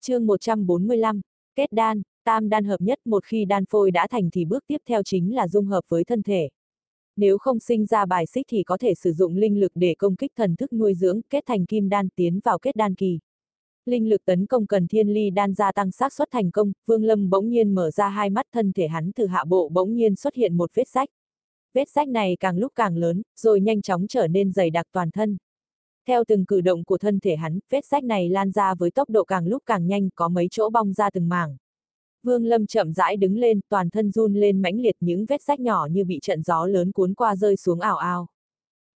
chương 145, kết đan, tam đan hợp nhất một khi đan phôi đã thành thì bước tiếp theo chính là dung hợp với thân thể. Nếu không sinh ra bài xích thì có thể sử dụng linh lực để công kích thần thức nuôi dưỡng, kết thành kim đan tiến vào kết đan kỳ. Linh lực tấn công cần thiên ly đan gia tăng xác suất thành công, Vương Lâm bỗng nhiên mở ra hai mắt thân thể hắn từ hạ bộ bỗng nhiên xuất hiện một vết sách. Vết sách này càng lúc càng lớn, rồi nhanh chóng trở nên dày đặc toàn thân. Theo từng cử động của thân thể hắn, vết sách này lan ra với tốc độ càng lúc càng nhanh, có mấy chỗ bong ra từng mảng. Vương Lâm chậm rãi đứng lên, toàn thân run lên mãnh liệt những vết sách nhỏ như bị trận gió lớn cuốn qua rơi xuống ảo ảo.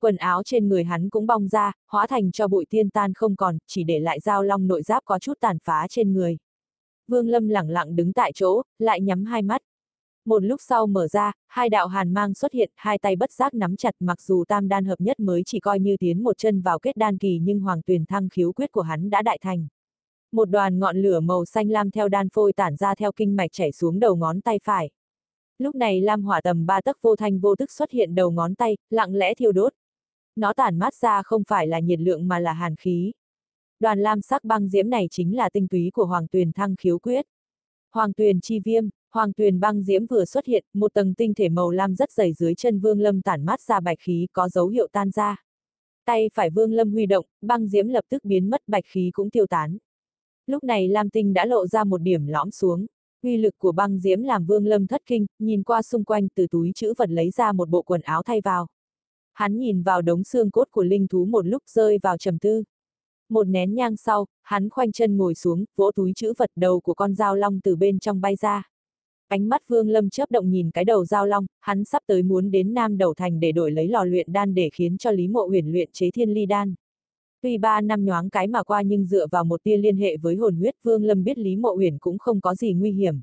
Quần áo trên người hắn cũng bong ra, hóa thành cho bụi tiên tan không còn, chỉ để lại dao long nội giáp có chút tàn phá trên người. Vương Lâm lẳng lặng đứng tại chỗ, lại nhắm hai mắt. Một lúc sau mở ra, hai đạo hàn mang xuất hiện, hai tay bất giác nắm chặt mặc dù tam đan hợp nhất mới chỉ coi như tiến một chân vào kết đan kỳ nhưng hoàng tuyền thăng khiếu quyết của hắn đã đại thành. Một đoàn ngọn lửa màu xanh lam theo đan phôi tản ra theo kinh mạch chảy xuống đầu ngón tay phải. Lúc này lam hỏa tầm ba tấc vô thanh vô tức xuất hiện đầu ngón tay, lặng lẽ thiêu đốt. Nó tản mát ra không phải là nhiệt lượng mà là hàn khí. Đoàn lam sắc băng diễm này chính là tinh túy của hoàng tuyền thăng khiếu quyết. Hoàng tuyền chi viêm, hoàng tuyền băng diễm vừa xuất hiện, một tầng tinh thể màu lam rất dày dưới chân vương lâm tản mát ra bạch khí có dấu hiệu tan ra. Tay phải vương lâm huy động, băng diễm lập tức biến mất bạch khí cũng tiêu tán. Lúc này Lam Tinh đã lộ ra một điểm lõm xuống. Uy lực của băng diễm làm Vương Lâm thất kinh, nhìn qua xung quanh từ túi chữ vật lấy ra một bộ quần áo thay vào. Hắn nhìn vào đống xương cốt của linh thú một lúc rơi vào trầm tư. Một nén nhang sau, hắn khoanh chân ngồi xuống, vỗ túi chữ vật đầu của con dao long từ bên trong bay ra. Ánh mắt Vương Lâm chớp động nhìn cái đầu Giao long, hắn sắp tới muốn đến Nam Đầu Thành để đổi lấy lò luyện đan để khiến cho Lý Mộ Huyền luyện chế thiên ly đan. Tuy ba năm nhoáng cái mà qua nhưng dựa vào một tia liên hệ với hồn huyết Vương Lâm biết Lý Mộ Huyền cũng không có gì nguy hiểm.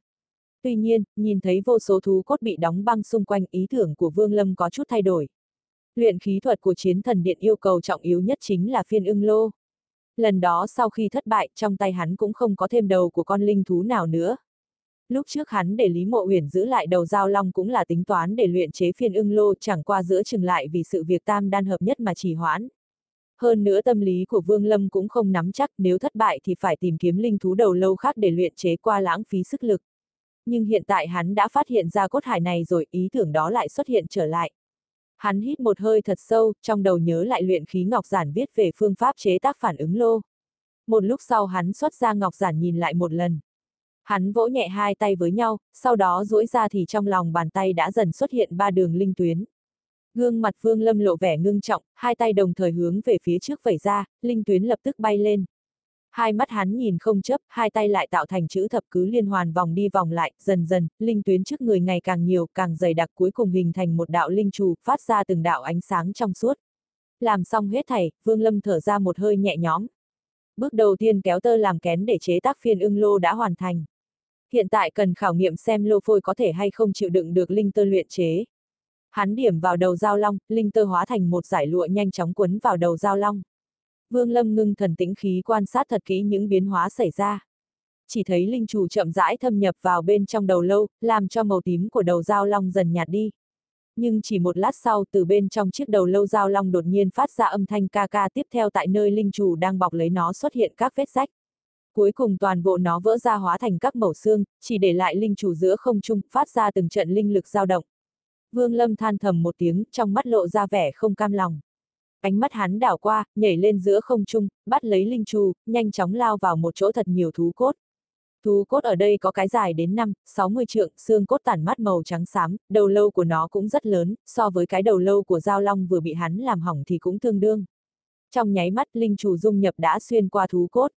Tuy nhiên, nhìn thấy vô số thú cốt bị đóng băng xung quanh ý tưởng của Vương Lâm có chút thay đổi. Luyện khí thuật của chiến thần điện yêu cầu trọng yếu nhất chính là phiên ưng lô. Lần đó sau khi thất bại, trong tay hắn cũng không có thêm đầu của con linh thú nào nữa. Lúc trước hắn để Lý Mộ Uyển giữ lại đầu giao long cũng là tính toán để luyện chế phiên ưng lô chẳng qua giữa chừng lại vì sự việc tam đan hợp nhất mà trì hoãn. Hơn nữa tâm lý của Vương Lâm cũng không nắm chắc nếu thất bại thì phải tìm kiếm linh thú đầu lâu khác để luyện chế qua lãng phí sức lực. Nhưng hiện tại hắn đã phát hiện ra cốt hải này rồi ý tưởng đó lại xuất hiện trở lại. Hắn hít một hơi thật sâu, trong đầu nhớ lại luyện khí ngọc giản viết về phương pháp chế tác phản ứng lô. Một lúc sau hắn xuất ra ngọc giản nhìn lại một lần. Hắn vỗ nhẹ hai tay với nhau, sau đó duỗi ra thì trong lòng bàn tay đã dần xuất hiện ba đường linh tuyến. Gương mặt Vương Lâm lộ vẻ ngưng trọng, hai tay đồng thời hướng về phía trước vẩy ra, linh tuyến lập tức bay lên. Hai mắt hắn nhìn không chấp, hai tay lại tạo thành chữ thập cứ liên hoàn vòng đi vòng lại, dần dần, linh tuyến trước người ngày càng nhiều, càng dày đặc cuối cùng hình thành một đạo linh trù, phát ra từng đạo ánh sáng trong suốt. Làm xong hết thảy, Vương Lâm thở ra một hơi nhẹ nhõm. Bước đầu tiên kéo tơ làm kén để chế tác phiên ưng lô đã hoàn thành. Hiện tại cần khảo nghiệm xem lô phôi có thể hay không chịu đựng được linh tơ luyện chế. Hắn điểm vào đầu dao long, linh tơ hóa thành một giải lụa nhanh chóng quấn vào đầu dao long. Vương Lâm ngưng thần tĩnh khí quan sát thật kỹ những biến hóa xảy ra. Chỉ thấy linh chủ chậm rãi thâm nhập vào bên trong đầu lâu, làm cho màu tím của đầu dao long dần nhạt đi. Nhưng chỉ một lát sau từ bên trong chiếc đầu lâu dao long đột nhiên phát ra âm thanh ca ca tiếp theo tại nơi linh chủ đang bọc lấy nó xuất hiện các vết rách. Cuối cùng toàn bộ nó vỡ ra hóa thành các mẩu xương, chỉ để lại linh chủ giữa không trung, phát ra từng trận linh lực dao động. Vương Lâm than thầm một tiếng, trong mắt lộ ra vẻ không cam lòng. Ánh mắt hắn đảo qua, nhảy lên giữa không trung, bắt lấy linh trù, nhanh chóng lao vào một chỗ thật nhiều thú cốt. Thú cốt ở đây có cái dài đến 5, 60 trượng, xương cốt tản mắt màu trắng xám, đầu lâu của nó cũng rất lớn, so với cái đầu lâu của Giao Long vừa bị hắn làm hỏng thì cũng tương đương. Trong nháy mắt, linh trù dung nhập đã xuyên qua thú cốt.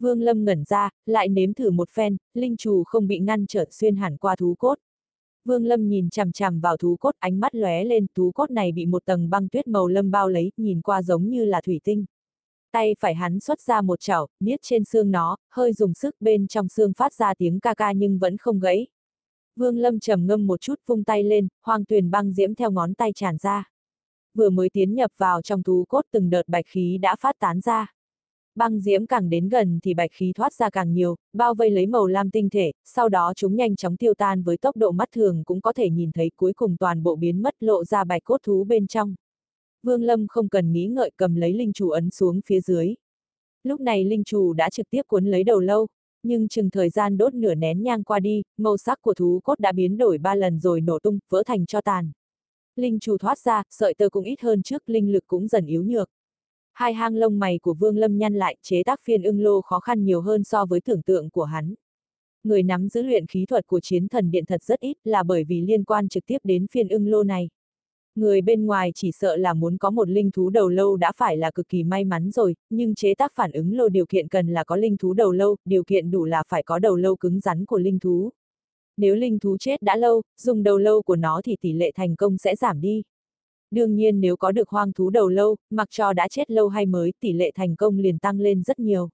Vương Lâm ngẩn ra, lại nếm thử một phen, linh trù không bị ngăn trở xuyên hẳn qua thú cốt. Vương Lâm nhìn chằm chằm vào thú cốt, ánh mắt lóe lên, thú cốt này bị một tầng băng tuyết màu lâm bao lấy, nhìn qua giống như là thủy tinh. Tay phải hắn xuất ra một chảo, niết trên xương nó, hơi dùng sức bên trong xương phát ra tiếng ca ca nhưng vẫn không gãy. Vương Lâm trầm ngâm một chút vung tay lên, hoàng tuyền băng diễm theo ngón tay tràn ra. Vừa mới tiến nhập vào trong thú cốt từng đợt bạch khí đã phát tán ra. Băng diễm càng đến gần thì bạch khí thoát ra càng nhiều, bao vây lấy màu lam tinh thể, sau đó chúng nhanh chóng tiêu tan với tốc độ mắt thường cũng có thể nhìn thấy cuối cùng toàn bộ biến mất lộ ra bạch cốt thú bên trong. Vương Lâm không cần nghĩ ngợi cầm lấy linh chủ ấn xuống phía dưới. Lúc này linh chủ đã trực tiếp cuốn lấy đầu lâu. Nhưng chừng thời gian đốt nửa nén nhang qua đi, màu sắc của thú cốt đã biến đổi ba lần rồi nổ tung, vỡ thành cho tàn. Linh chủ thoát ra, sợi tơ cũng ít hơn trước, linh lực cũng dần yếu nhược. Hai hang lông mày của Vương Lâm nhăn lại, chế tác phiên ưng lô khó khăn nhiều hơn so với tưởng tượng của hắn. Người nắm giữ luyện khí thuật của chiến thần điện thật rất ít là bởi vì liên quan trực tiếp đến phiên ưng lô này. Người bên ngoài chỉ sợ là muốn có một linh thú đầu lâu đã phải là cực kỳ may mắn rồi, nhưng chế tác phản ứng lô điều kiện cần là có linh thú đầu lâu, điều kiện đủ là phải có đầu lâu cứng rắn của linh thú. Nếu linh thú chết đã lâu, dùng đầu lâu của nó thì tỷ lệ thành công sẽ giảm đi. Đương nhiên nếu có được hoang thú đầu lâu, mặc cho đã chết lâu hay mới, tỷ lệ thành công liền tăng lên rất nhiều.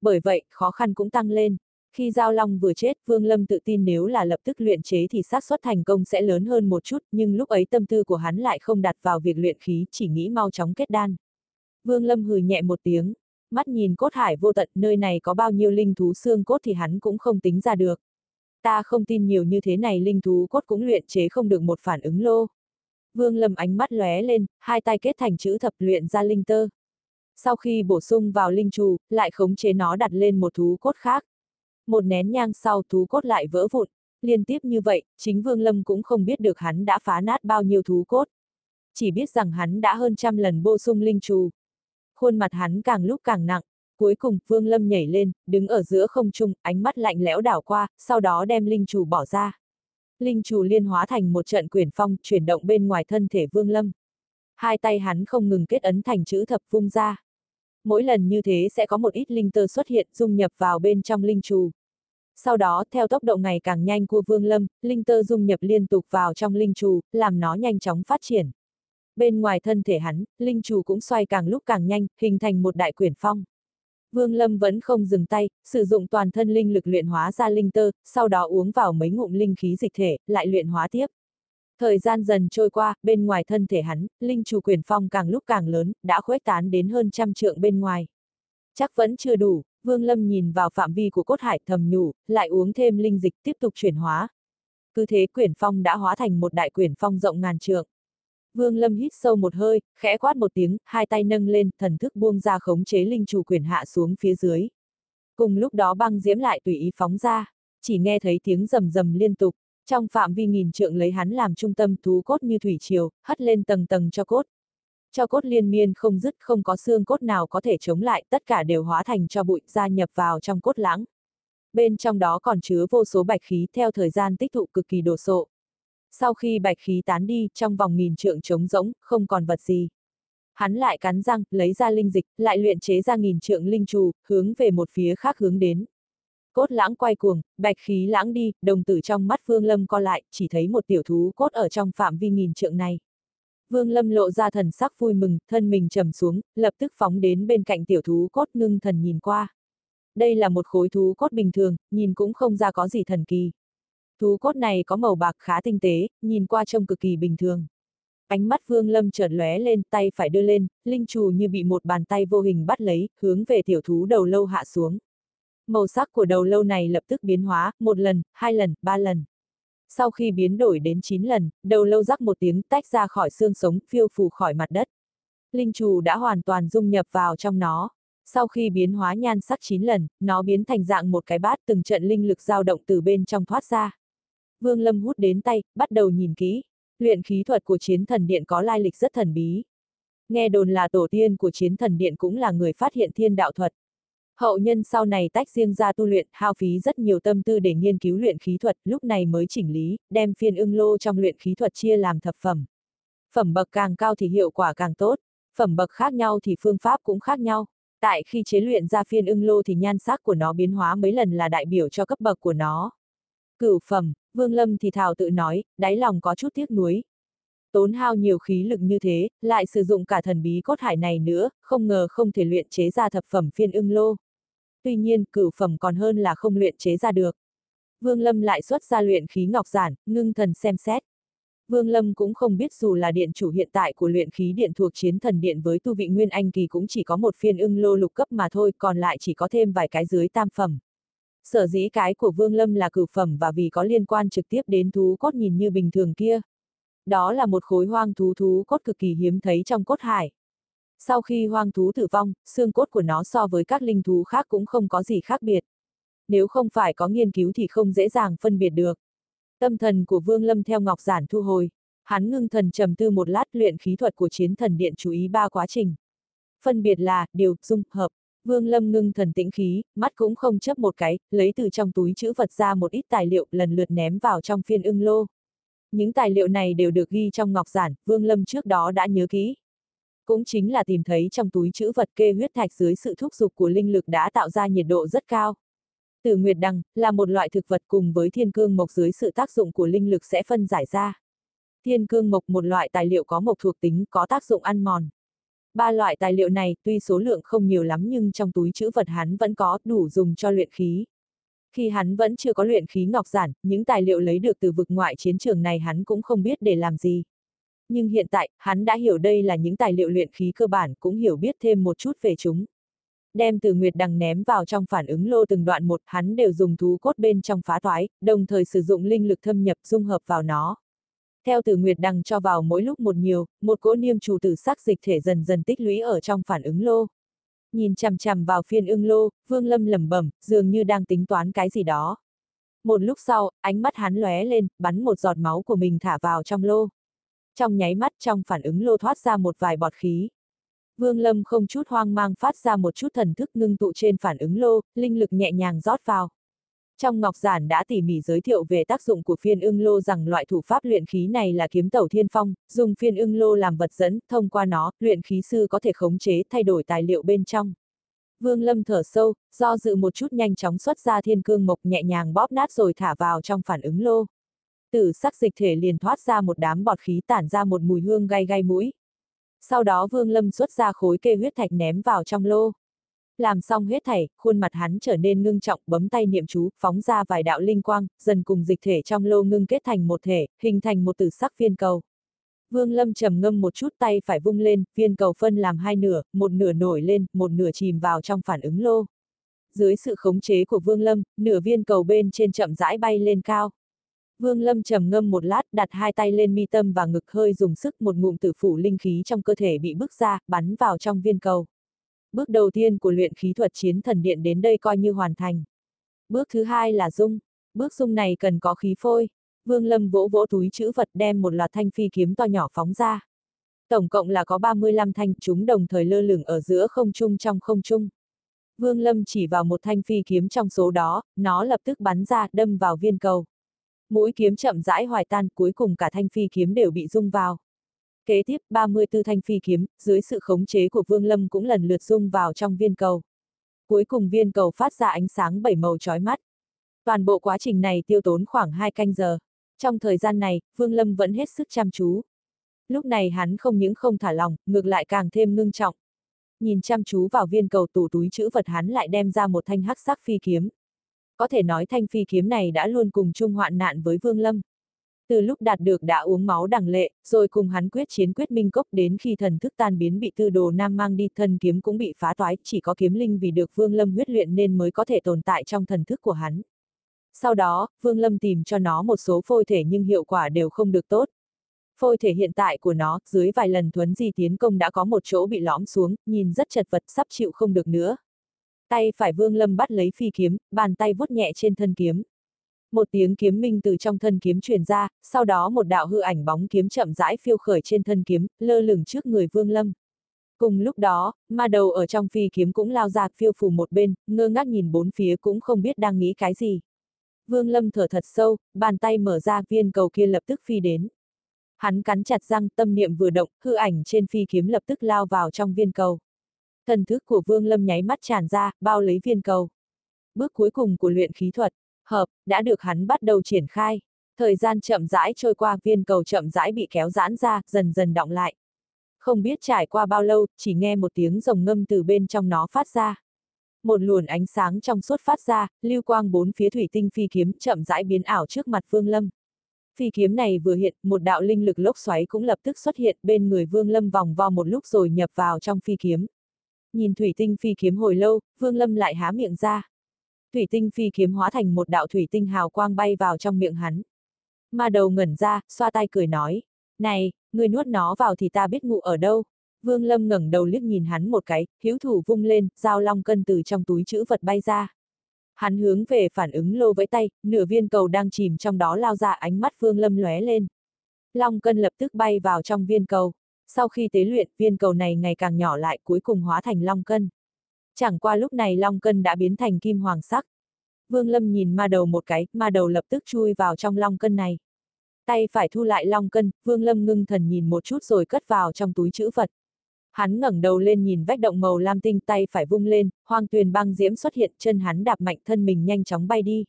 Bởi vậy, khó khăn cũng tăng lên. Khi Giao Long vừa chết, Vương Lâm tự tin nếu là lập tức luyện chế thì xác suất thành công sẽ lớn hơn một chút, nhưng lúc ấy tâm tư của hắn lại không đặt vào việc luyện khí, chỉ nghĩ mau chóng kết đan. Vương Lâm hừ nhẹ một tiếng, mắt nhìn cốt hải vô tận, nơi này có bao nhiêu linh thú xương cốt thì hắn cũng không tính ra được. Ta không tin nhiều như thế này linh thú cốt cũng luyện chế không được một phản ứng lô. Vương Lâm ánh mắt lóe lên, hai tay kết thành chữ thập luyện ra linh tơ. Sau khi bổ sung vào linh trù, lại khống chế nó đặt lên một thú cốt khác. Một nén nhang sau thú cốt lại vỡ vụn, liên tiếp như vậy, chính Vương Lâm cũng không biết được hắn đã phá nát bao nhiêu thú cốt. Chỉ biết rằng hắn đã hơn trăm lần bổ sung linh trù. Khuôn mặt hắn càng lúc càng nặng, cuối cùng Vương Lâm nhảy lên, đứng ở giữa không trung, ánh mắt lạnh lẽo đảo qua, sau đó đem linh trù bỏ ra. Linh trù liên hóa thành một trận quyển phong, chuyển động bên ngoài thân thể Vương Lâm. Hai tay hắn không ngừng kết ấn thành chữ thập vung ra mỗi lần như thế sẽ có một ít linh tơ xuất hiện dung nhập vào bên trong linh trù. Sau đó, theo tốc độ ngày càng nhanh của Vương Lâm, linh tơ dung nhập liên tục vào trong linh trù, làm nó nhanh chóng phát triển. Bên ngoài thân thể hắn, linh trù cũng xoay càng lúc càng nhanh, hình thành một đại quyển phong. Vương Lâm vẫn không dừng tay, sử dụng toàn thân linh lực luyện hóa ra linh tơ, sau đó uống vào mấy ngụm linh khí dịch thể, lại luyện hóa tiếp. Thời gian dần trôi qua, bên ngoài thân thể hắn, linh chủ quyền phong càng lúc càng lớn, đã khuếch tán đến hơn trăm trượng bên ngoài. Chắc vẫn chưa đủ, Vương Lâm nhìn vào phạm vi của cốt hải thầm nhủ, lại uống thêm linh dịch tiếp tục chuyển hóa. Cứ thế quyển phong đã hóa thành một đại quyển phong rộng ngàn trượng. Vương Lâm hít sâu một hơi, khẽ quát một tiếng, hai tay nâng lên, thần thức buông ra khống chế linh chủ quyền hạ xuống phía dưới. Cùng lúc đó băng diễm lại tùy ý phóng ra, chỉ nghe thấy tiếng rầm rầm liên tục. Trong phạm vi nghìn trượng lấy hắn làm trung tâm thú cốt như thủy triều, hất lên tầng tầng cho cốt. Cho cốt liên miên không dứt không có xương cốt nào có thể chống lại, tất cả đều hóa thành cho bụi gia nhập vào trong cốt lãng. Bên trong đó còn chứa vô số bạch khí theo thời gian tích tụ cực kỳ đồ sộ. Sau khi bạch khí tán đi, trong vòng nghìn trượng trống rỗng, không còn vật gì. Hắn lại cắn răng, lấy ra linh dịch, lại luyện chế ra nghìn trượng linh trù, hướng về một phía khác hướng đến. Cốt lãng quay cuồng, bạch khí lãng đi, đồng tử trong mắt Vương Lâm co lại, chỉ thấy một tiểu thú cốt ở trong phạm vi nghìn trượng này. Vương Lâm lộ ra thần sắc vui mừng, thân mình trầm xuống, lập tức phóng đến bên cạnh tiểu thú cốt ngưng thần nhìn qua. Đây là một khối thú cốt bình thường, nhìn cũng không ra có gì thần kỳ. Thú cốt này có màu bạc khá tinh tế, nhìn qua trông cực kỳ bình thường. Ánh mắt Vương Lâm chợt lóe lên, tay phải đưa lên, linh trù như bị một bàn tay vô hình bắt lấy, hướng về tiểu thú đầu lâu hạ xuống. Màu sắc của đầu lâu này lập tức biến hóa, một lần, hai lần, ba lần. Sau khi biến đổi đến 9 lần, đầu lâu rắc một tiếng tách ra khỏi xương sống, phiêu phù khỏi mặt đất. Linh trù đã hoàn toàn dung nhập vào trong nó. Sau khi biến hóa nhan sắc 9 lần, nó biến thành dạng một cái bát từng trận linh lực dao động từ bên trong thoát ra. Vương Lâm hút đến tay, bắt đầu nhìn kỹ. Luyện khí thuật của chiến thần điện có lai lịch rất thần bí. Nghe đồn là tổ tiên của chiến thần điện cũng là người phát hiện thiên đạo thuật. Hậu nhân sau này tách riêng ra tu luyện, hao phí rất nhiều tâm tư để nghiên cứu luyện khí thuật, lúc này mới chỉnh lý, đem phiên ưng lô trong luyện khí thuật chia làm thập phẩm. Phẩm bậc càng cao thì hiệu quả càng tốt, phẩm bậc khác nhau thì phương pháp cũng khác nhau. Tại khi chế luyện ra phiên ưng lô thì nhan sắc của nó biến hóa mấy lần là đại biểu cho cấp bậc của nó. Cửu phẩm, Vương Lâm thì thào tự nói, đáy lòng có chút tiếc nuối. Tốn hao nhiều khí lực như thế, lại sử dụng cả thần bí cốt hải này nữa, không ngờ không thể luyện chế ra thập phẩm phiên ưng lô tuy nhiên cửu phẩm còn hơn là không luyện chế ra được. Vương Lâm lại xuất ra luyện khí ngọc giản, ngưng thần xem xét. Vương Lâm cũng không biết dù là điện chủ hiện tại của luyện khí điện thuộc chiến thần điện với tu vị Nguyên Anh kỳ cũng chỉ có một phiên ưng lô lục cấp mà thôi, còn lại chỉ có thêm vài cái dưới tam phẩm. Sở dĩ cái của Vương Lâm là cửu phẩm và vì có liên quan trực tiếp đến thú cốt nhìn như bình thường kia. Đó là một khối hoang thú thú cốt cực kỳ hiếm thấy trong cốt hải. Sau khi hoang thú tử vong, xương cốt của nó so với các linh thú khác cũng không có gì khác biệt. Nếu không phải có nghiên cứu thì không dễ dàng phân biệt được. Tâm thần của Vương Lâm theo Ngọc Giản thu hồi. Hắn ngưng thần trầm tư một lát luyện khí thuật của chiến thần điện chú ý ba quá trình. Phân biệt là, điều, dung, hợp. Vương Lâm ngưng thần tĩnh khí, mắt cũng không chấp một cái, lấy từ trong túi chữ vật ra một ít tài liệu lần lượt ném vào trong phiên ưng lô. Những tài liệu này đều được ghi trong ngọc giản, Vương Lâm trước đó đã nhớ kỹ. Cũng chính là tìm thấy trong túi chữ vật kê huyết thạch dưới sự thúc giục của linh lực đã tạo ra nhiệt độ rất cao. Tử Nguyệt Đằng, là một loại thực vật cùng với thiên cương mộc dưới sự tác dụng của linh lực sẽ phân giải ra. Thiên cương mộc một loại tài liệu có mộc thuộc tính có tác dụng ăn mòn. Ba loại tài liệu này tuy số lượng không nhiều lắm nhưng trong túi chữ vật hắn vẫn có đủ dùng cho luyện khí. Khi hắn vẫn chưa có luyện khí ngọc giản, những tài liệu lấy được từ vực ngoại chiến trường này hắn cũng không biết để làm gì. Nhưng hiện tại, hắn đã hiểu đây là những tài liệu luyện khí cơ bản cũng hiểu biết thêm một chút về chúng. Đem từ Nguyệt Đằng ném vào trong phản ứng lô từng đoạn một, hắn đều dùng thú cốt bên trong phá thoái, đồng thời sử dụng linh lực thâm nhập dung hợp vào nó. Theo từ Nguyệt Đằng cho vào mỗi lúc một nhiều, một cỗ niêm chủ tử sắc dịch thể dần dần tích lũy ở trong phản ứng lô. Nhìn chằm chằm vào phiên ưng lô, Vương Lâm lẩm bẩm, dường như đang tính toán cái gì đó. Một lúc sau, ánh mắt hắn lóe lên, bắn một giọt máu của mình thả vào trong lô. Trong nháy mắt trong phản ứng lô thoát ra một vài bọt khí. Vương Lâm không chút hoang mang phát ra một chút thần thức ngưng tụ trên phản ứng lô, linh lực nhẹ nhàng rót vào. Trong Ngọc Giản đã tỉ mỉ giới thiệu về tác dụng của phiên ưng lô rằng loại thủ pháp luyện khí này là kiếm tẩu thiên phong, dùng phiên ưng lô làm vật dẫn, thông qua nó, luyện khí sư có thể khống chế thay đổi tài liệu bên trong. Vương Lâm thở sâu, do dự một chút nhanh chóng xuất ra thiên cương mộc nhẹ nhàng bóp nát rồi thả vào trong phản ứng lô. tử sắc dịch thể liền thoát ra một đám bọt khí tản ra một mùi hương gai gai mũi. Sau đó Vương Lâm xuất ra khối kê huyết thạch ném vào trong lô. Làm xong hết thảy, khuôn mặt hắn trở nên ngưng trọng, bấm tay niệm chú, phóng ra vài đạo linh quang, dần cùng dịch thể trong lô ngưng kết thành một thể, hình thành một tử sắc viên cầu. Vương Lâm trầm ngâm một chút tay phải vung lên, viên cầu phân làm hai nửa, một nửa nổi lên, một nửa chìm vào trong phản ứng lô. Dưới sự khống chế của Vương Lâm, nửa viên cầu bên trên chậm rãi bay lên cao. Vương Lâm trầm ngâm một lát, đặt hai tay lên mi tâm và ngực hơi dùng sức một ngụm tử phủ linh khí trong cơ thể bị bức ra, bắn vào trong viên cầu. Bước đầu tiên của luyện khí thuật chiến thần điện đến đây coi như hoàn thành. Bước thứ hai là dung. Bước dung này cần có khí phôi. Vương Lâm vỗ vỗ túi chữ vật đem một loạt thanh phi kiếm to nhỏ phóng ra. Tổng cộng là có 35 thanh, chúng đồng thời lơ lửng ở giữa không trung trong không trung. Vương Lâm chỉ vào một thanh phi kiếm trong số đó, nó lập tức bắn ra, đâm vào viên cầu. Mũi kiếm chậm rãi hoài tan, cuối cùng cả thanh phi kiếm đều bị rung vào. Kế tiếp, 34 thanh phi kiếm, dưới sự khống chế của Vương Lâm cũng lần lượt dung vào trong viên cầu. Cuối cùng viên cầu phát ra ánh sáng bảy màu chói mắt. Toàn bộ quá trình này tiêu tốn khoảng 2 canh giờ. Trong thời gian này, Vương Lâm vẫn hết sức chăm chú. Lúc này hắn không những không thả lòng, ngược lại càng thêm ngưng trọng. Nhìn chăm chú vào viên cầu tủ túi chữ vật hắn lại đem ra một thanh hắc sắc phi kiếm. Có thể nói thanh phi kiếm này đã luôn cùng chung hoạn nạn với Vương Lâm. Từ lúc đạt được đã uống máu đằng lệ, rồi cùng hắn quyết chiến quyết minh cốc đến khi thần thức tan biến bị tư đồ nam mang đi thân kiếm cũng bị phá toái, chỉ có kiếm linh vì được Vương Lâm huyết luyện nên mới có thể tồn tại trong thần thức của hắn. Sau đó, Vương Lâm tìm cho nó một số phôi thể nhưng hiệu quả đều không được tốt. Phôi thể hiện tại của nó, dưới vài lần thuấn di tiến công đã có một chỗ bị lõm xuống, nhìn rất chật vật sắp chịu không được nữa. Tay phải Vương Lâm bắt lấy phi kiếm, bàn tay vuốt nhẹ trên thân kiếm một tiếng kiếm minh từ trong thân kiếm truyền ra, sau đó một đạo hư ảnh bóng kiếm chậm rãi phiêu khởi trên thân kiếm, lơ lửng trước người Vương Lâm. Cùng lúc đó, ma đầu ở trong phi kiếm cũng lao ra phiêu phù một bên, ngơ ngác nhìn bốn phía cũng không biết đang nghĩ cái gì. Vương Lâm thở thật sâu, bàn tay mở ra viên cầu kia lập tức phi đến. Hắn cắn chặt răng, tâm niệm vừa động, hư ảnh trên phi kiếm lập tức lao vào trong viên cầu. Thần thức của Vương Lâm nháy mắt tràn ra, bao lấy viên cầu. Bước cuối cùng của luyện khí thuật, hợp, đã được hắn bắt đầu triển khai. Thời gian chậm rãi trôi qua viên cầu chậm rãi bị kéo giãn ra, dần dần động lại. Không biết trải qua bao lâu, chỉ nghe một tiếng rồng ngâm từ bên trong nó phát ra. Một luồn ánh sáng trong suốt phát ra, lưu quang bốn phía thủy tinh phi kiếm chậm rãi biến ảo trước mặt Vương Lâm. Phi kiếm này vừa hiện, một đạo linh lực lốc xoáy cũng lập tức xuất hiện bên người Vương Lâm vòng vo một lúc rồi nhập vào trong phi kiếm. Nhìn thủy tinh phi kiếm hồi lâu, Vương Lâm lại há miệng ra thủy tinh phi kiếm hóa thành một đạo thủy tinh hào quang bay vào trong miệng hắn. Ma đầu ngẩn ra, xoa tay cười nói, này, người nuốt nó vào thì ta biết ngụ ở đâu. Vương Lâm ngẩng đầu liếc nhìn hắn một cái, hiếu thủ vung lên, dao long cân từ trong túi chữ vật bay ra. Hắn hướng về phản ứng lô với tay, nửa viên cầu đang chìm trong đó lao ra ánh mắt Vương Lâm lóe lên. Long cân lập tức bay vào trong viên cầu. Sau khi tế luyện, viên cầu này ngày càng nhỏ lại cuối cùng hóa thành long cân. Chẳng qua lúc này long cân đã biến thành kim hoàng sắc. Vương Lâm nhìn ma đầu một cái, ma đầu lập tức chui vào trong long cân này. Tay phải thu lại long cân, Vương Lâm ngưng thần nhìn một chút rồi cất vào trong túi chữ vật. Hắn ngẩng đầu lên nhìn vách động màu lam tinh tay phải vung lên, hoang tuyền băng diễm xuất hiện chân hắn đạp mạnh thân mình nhanh chóng bay đi.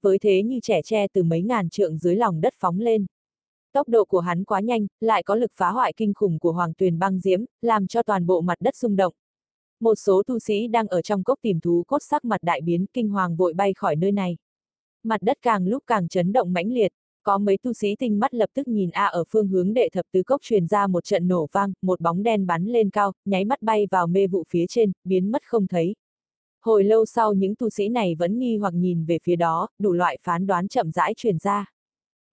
Với thế như trẻ tre từ mấy ngàn trượng dưới lòng đất phóng lên. Tốc độ của hắn quá nhanh, lại có lực phá hoại kinh khủng của hoàng tuyền băng diễm, làm cho toàn bộ mặt đất rung động. Một số tu sĩ đang ở trong cốc tìm thú cốt sắc mặt đại biến, kinh hoàng vội bay khỏi nơi này. Mặt đất càng lúc càng chấn động mãnh liệt, có mấy tu sĩ tinh mắt lập tức nhìn A ở phương hướng đệ thập tứ cốc truyền ra một trận nổ vang, một bóng đen bắn lên cao, nháy mắt bay vào mê vụ phía trên, biến mất không thấy. Hồi lâu sau những tu sĩ này vẫn nghi hoặc nhìn về phía đó, đủ loại phán đoán chậm rãi truyền ra.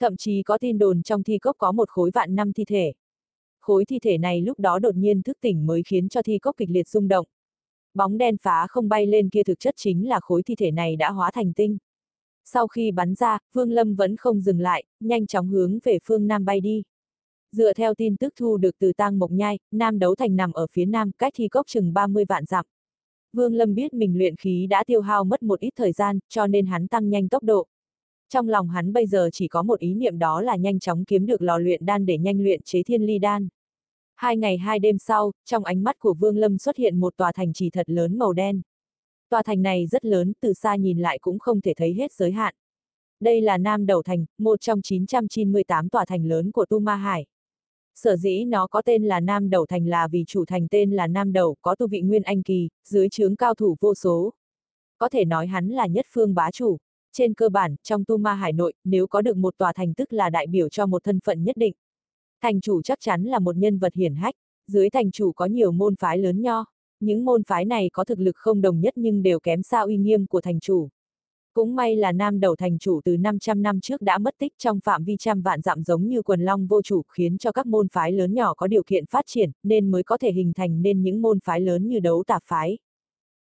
Thậm chí có tin đồn trong thi cốc có một khối vạn năm thi thể. Khối thi thể này lúc đó đột nhiên thức tỉnh mới khiến cho thi cốc kịch liệt rung động. Bóng đen phá không bay lên kia thực chất chính là khối thi thể này đã hóa thành tinh. Sau khi bắn ra, Vương Lâm vẫn không dừng lại, nhanh chóng hướng về phương Nam bay đi. Dựa theo tin tức thu được từ tang Mộc Nhai, Nam Đấu Thành nằm ở phía Nam, cách thi cốc chừng 30 vạn dặm. Vương Lâm biết mình luyện khí đã tiêu hao mất một ít thời gian, cho nên hắn tăng nhanh tốc độ. Trong lòng hắn bây giờ chỉ có một ý niệm đó là nhanh chóng kiếm được lò luyện đan để nhanh luyện chế thiên ly đan. Hai ngày hai đêm sau, trong ánh mắt của Vương Lâm xuất hiện một tòa thành trì thật lớn màu đen. Tòa thành này rất lớn, từ xa nhìn lại cũng không thể thấy hết giới hạn. Đây là Nam Đầu Thành, một trong 998 tòa thành lớn của Tu Ma Hải. Sở dĩ nó có tên là Nam Đầu Thành là vì chủ thành tên là Nam Đầu, có tu vị Nguyên Anh Kỳ, dưới trướng cao thủ vô số. Có thể nói hắn là nhất phương bá chủ. Trên cơ bản, trong Tu Ma Hải nội, nếu có được một tòa thành tức là đại biểu cho một thân phận nhất định. Thành chủ chắc chắn là một nhân vật hiển hách, dưới thành chủ có nhiều môn phái lớn nho. Những môn phái này có thực lực không đồng nhất nhưng đều kém xa uy nghiêm của thành chủ. Cũng may là nam đầu thành chủ từ 500 năm trước đã mất tích trong phạm vi trăm vạn dặm giống như quần long vô chủ khiến cho các môn phái lớn nhỏ có điều kiện phát triển nên mới có thể hình thành nên những môn phái lớn như đấu tạp phái.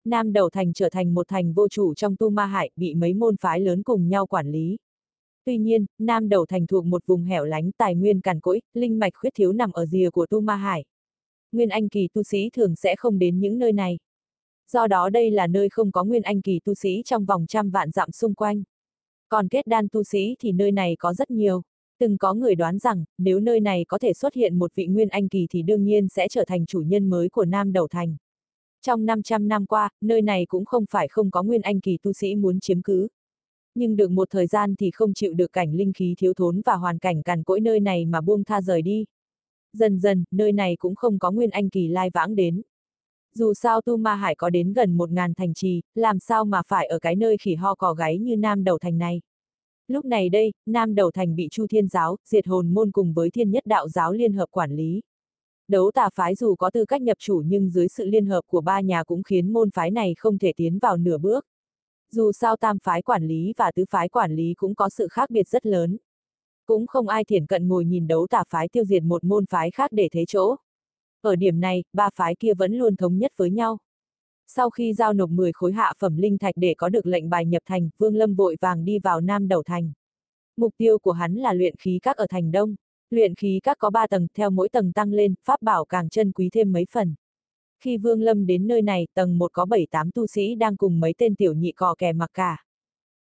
Nam đầu thành trở thành một thành vô chủ trong tu ma hải bị mấy môn phái lớn cùng nhau quản lý. Tuy nhiên, Nam đầu thành thuộc một vùng hẻo lánh tài nguyên cằn cỗi, linh mạch khuyết thiếu nằm ở rìa của tu ma hải. Nguyên Anh kỳ tu sĩ thường sẽ không đến những nơi này. Do đó đây là nơi không có Nguyên Anh kỳ tu sĩ trong vòng trăm vạn dặm xung quanh. Còn kết đan tu sĩ thì nơi này có rất nhiều. Từng có người đoán rằng, nếu nơi này có thể xuất hiện một vị Nguyên Anh kỳ thì đương nhiên sẽ trở thành chủ nhân mới của Nam Đầu Thành. Trong 500 năm qua, nơi này cũng không phải không có Nguyên Anh kỳ tu sĩ muốn chiếm cứ. Nhưng được một thời gian thì không chịu được cảnh linh khí thiếu thốn và hoàn cảnh cằn cỗi nơi này mà buông tha rời đi. Dần dần, nơi này cũng không có Nguyên Anh kỳ lai vãng đến. Dù sao Tu Ma Hải có đến gần một ngàn thành trì, làm sao mà phải ở cái nơi khỉ ho cò gáy như Nam Đầu Thành này. Lúc này đây, Nam Đầu Thành bị Chu Thiên Giáo, diệt hồn môn cùng với Thiên Nhất Đạo Giáo liên hợp quản lý. Đấu tà phái dù có tư cách nhập chủ nhưng dưới sự liên hợp của ba nhà cũng khiến môn phái này không thể tiến vào nửa bước. Dù sao tam phái quản lý và tứ phái quản lý cũng có sự khác biệt rất lớn. Cũng không ai thiển cận ngồi nhìn đấu tà phái tiêu diệt một môn phái khác để thế chỗ. Ở điểm này, ba phái kia vẫn luôn thống nhất với nhau. Sau khi giao nộp 10 khối hạ phẩm linh thạch để có được lệnh bài nhập thành, Vương Lâm vội vàng đi vào Nam Đầu Thành. Mục tiêu của hắn là luyện khí các ở thành Đông. Luyện khí các có 3 tầng, theo mỗi tầng tăng lên, pháp bảo càng chân quý thêm mấy phần. Khi Vương Lâm đến nơi này, tầng 1 có 7-8 tu sĩ đang cùng mấy tên tiểu nhị cò kè mặc cả.